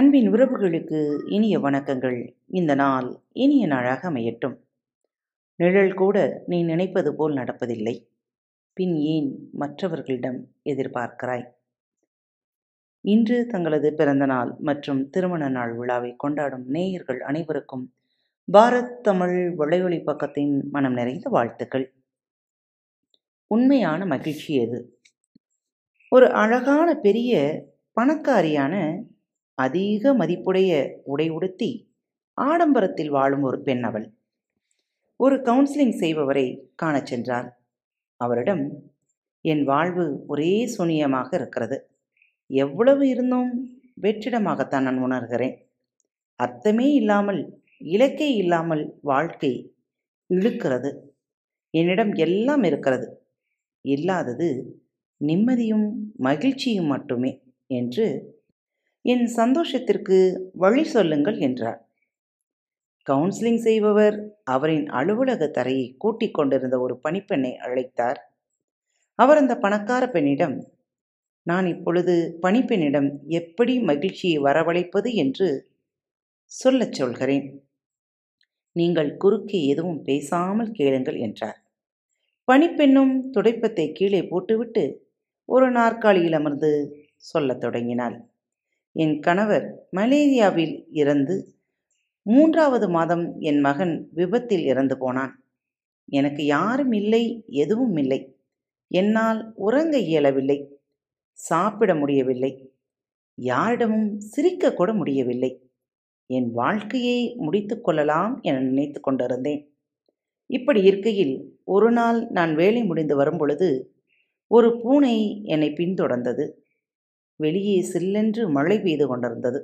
அன்பின் உறவுகளுக்கு இனிய வணக்கங்கள். இந்த நாள் இனிய நாளாக அமையட்டும். நிழல் கூட நீ நினைப்பது போல் நடப்பதில்லை. பின் ஏன் மற்றவர்களிடம் எதிர்பார்க்கிறாய்? இன்று தங்களது பிறந்த நாள் மற்றும் திருமண நாள் விழாவை கொண்டாடும் நேயர்கள் அனைவருக்கும் பாரத் தமிழ் வளைவொலி பக்கத்தின் மனம் நிறைந்த வாழ்த்துக்கள். உண்மையான மகிழ்ச்சி எது? ஒரு அழகான பெரிய பணக்காரியான அதிக மதிப்புடைய உடை உடுத்தி ஆடம்பரத்தில் வாழும் ஒரு பெண் அவள். ஒரு கவுன்சிலிங் செய்பவரை காணச் சென்றாள். அவரிடம் என் வாழ்வு ஒரே சூனியமாக இருக்கிறது. எவ்வளவு இருந்தும் வெற்றிடமாகத்தான் நான் உணர்கிறேன். அர்த்தமே இல்லாமல் இலக்கே இல்லாமல் வாழ்க்கை இழுக்கிறது. என்னிடம் எல்லாம் இருக்கிறது. இல்லாதது நிம்மதியும் மகிழ்ச்சியும் மட்டுமே என்று என் சந்தோஷத்திற்கு வழி சொல்லுங்கள் என்றார். கவுன்சிலிங் செய்பவர் அவரின் அலுவலக தரையை கூட்டிக் கொண்டிருந்த ஒரு பணிப்பெண்ணை அழைத்தார். அவர் அந்த பணக்கார பெண்ணிடம் நான் இப்பொழுது பணிப்பெண்ணிடம் எப்படி மகிழ்ச்சியை வரவழைப்பது என்று சொல்லச் சொல்கிறேன். நீங்கள் குறுக்கே எதுவும் பேசாமல் கேளுங்கள் என்றார். பணிப்பெண்ணும் துடைப்பத்தை கீழே போட்டுவிட்டு ஒரு நாற்காலியில் அமர்ந்து சொல்லத் தொடங்கினாள். என் கணவர் மலேரியாவில் இறந்து மூன்றாவது மாதம் என் மகன் விபத்தில் இறந்து போனான். எனக்கு யாரும் இல்லை எதுவும் இல்லை. என்னால் உறங்க இயலவில்லை சாப்பிட முடியவில்லை யாரிடமும் சிரிக்க கூட முடியவில்லை. என் வாழ்க்கையை முடித்து கொள்ளலாம் என நினைத்து கொண்டிருந்தேன். இப்படி இருக்கையில் ஒரு நாள் நான் வேலை முடிந்து வரும்பொழுது ஒரு பூனை என்னை பின்தொடர்ந்தது. வெளியே சில்லென்று மழை பெய்து கொண்டிருந்தது.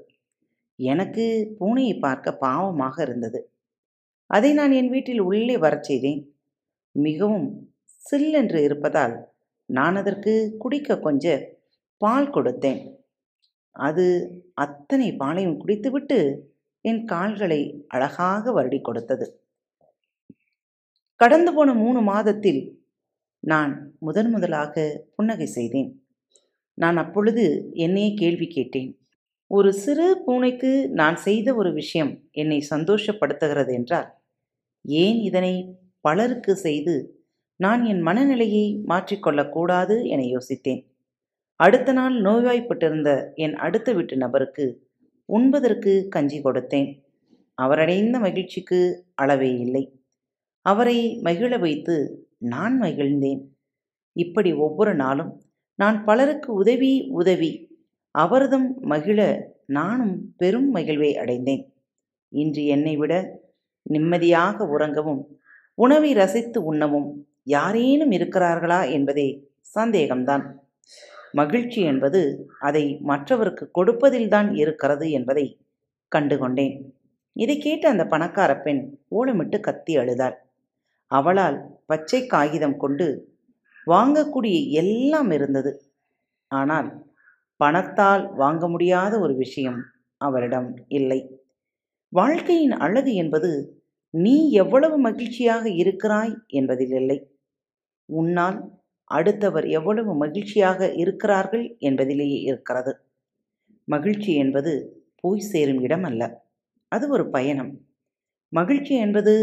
எனக்கு பூனையை பார்க்க பாவமாக இருந்தது. அதை நான் என் வீட்டில் உள்ளே வரச் செய்தேன். மிகவும் சில்லென்று இருப்பதால் நான் அதற்கு குடிக்க கொஞ்ச பால் கொடுத்தேன். அது அத்தனை பாலையும் குடித்துவிட்டு என் கால்களை அழகாக வருடி கொடுத்தது. கடந்து போன மூணு மாதத்தில் நான் முதன் முதலாக புன்னகை செய்தேன். நான் அப்பொழுது என்னையே கேள்வி கேட்டேன். ஒரு சிறு பூனைக்கு நான் செய்த ஒரு விஷயம் என்னை சந்தோஷப்படுத்துகிறது என்றால் ஏன் இதனை பலருக்கு செய்து நான் என் மனநிலையை மாற்றிக்கொள்ளக்கூடாது என யோசித்தேன். அடுத்த நாள் நோய்வாய்ப்பட்டிருந்த என் அடுத்த வீட்டு நபருக்கு உண்பதற்கு கஞ்சி கொடுத்தேன். அவரடைந்த மகிழ்ச்சிக்கு அளவே இல்லை. அவரை மகிழ வைத்து நான் மகிழ்ந்தேன். இப்படி ஒவ்வொரு நாளும் நான் பலருக்கு உதவி உதவி. அவரதும் மகிழ நானும் பெரும் மகிழ்வை அடைந்தேன். இன்று என்னை விட நிம்மதியாக உறங்கவும் உணவை ரசித்து உண்ணவும் யாரேனும் இருக்கிறார்களா என்பதே சந்தேகம்தான். மகிழ்ச்சி என்பது அதை மற்றவருக்கு கொடுப்பதில்தான் இருக்கிறது என்பதை கண்டுகொண்டேன். இதை கேட்டு அந்த பணக்கார பெண் ஓலமிட்டு கத்தி அழுதாள். அவளால் பச்சை காகிதம் கொண்டு வாங்கக்கூடிய எல்லாம் இருந்தது. ஆனால் பணத்தால் வாங்க முடியாத ஒரு விஷயம் அவரிடம் இல்லை. வாழ்க்கையின் அழகு என்பது நீ எவ்வளவு மகிழ்ச்சியாக இருக்கிறாய் என்பதில் இல்லை. உன்னால் அடுத்தவர் எவ்வளவு மகிழ்ச்சியாக இருக்கிறார்கள் என்பதிலேயே இருக்கிறது. மகிழ்ச்சி என்பது போய் சேரும் இடம் அல்ல. அது ஒரு பயணம். மகிழ்ச்சி என்பது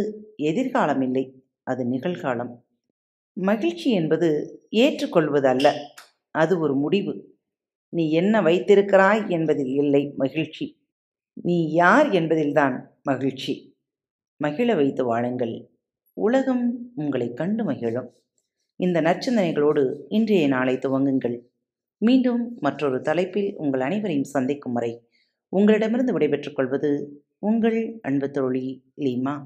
எதிர்காலம் இல்லை அது நிகழ்காலம். மகிழ்ச்சி என்பது ஏற்றுக்கொள்வது அல்ல அது ஒரு முடிவு. நீ என்ன வைத்திருக்கிறாய் என்பதில் இல்லை மகிழ்ச்சி. நீ யார் என்பதில்தான் மகிழ்ச்சி. மகிழ வைத்து வாழுங்கள். உலகம் உங்களை கண்டு மகிழும். இந்த நற்சிந்தனைகளோடு இன்றைய நாளை துவங்குங்கள். மீண்டும் மற்றொரு தலைப்பில் உங்கள் அனைவரையும் சந்திக்கும் வரை உங்களிடமிருந்து விடைபெற்றுக் கொள்வது உங்கள் அன்பு தோழி லீமா.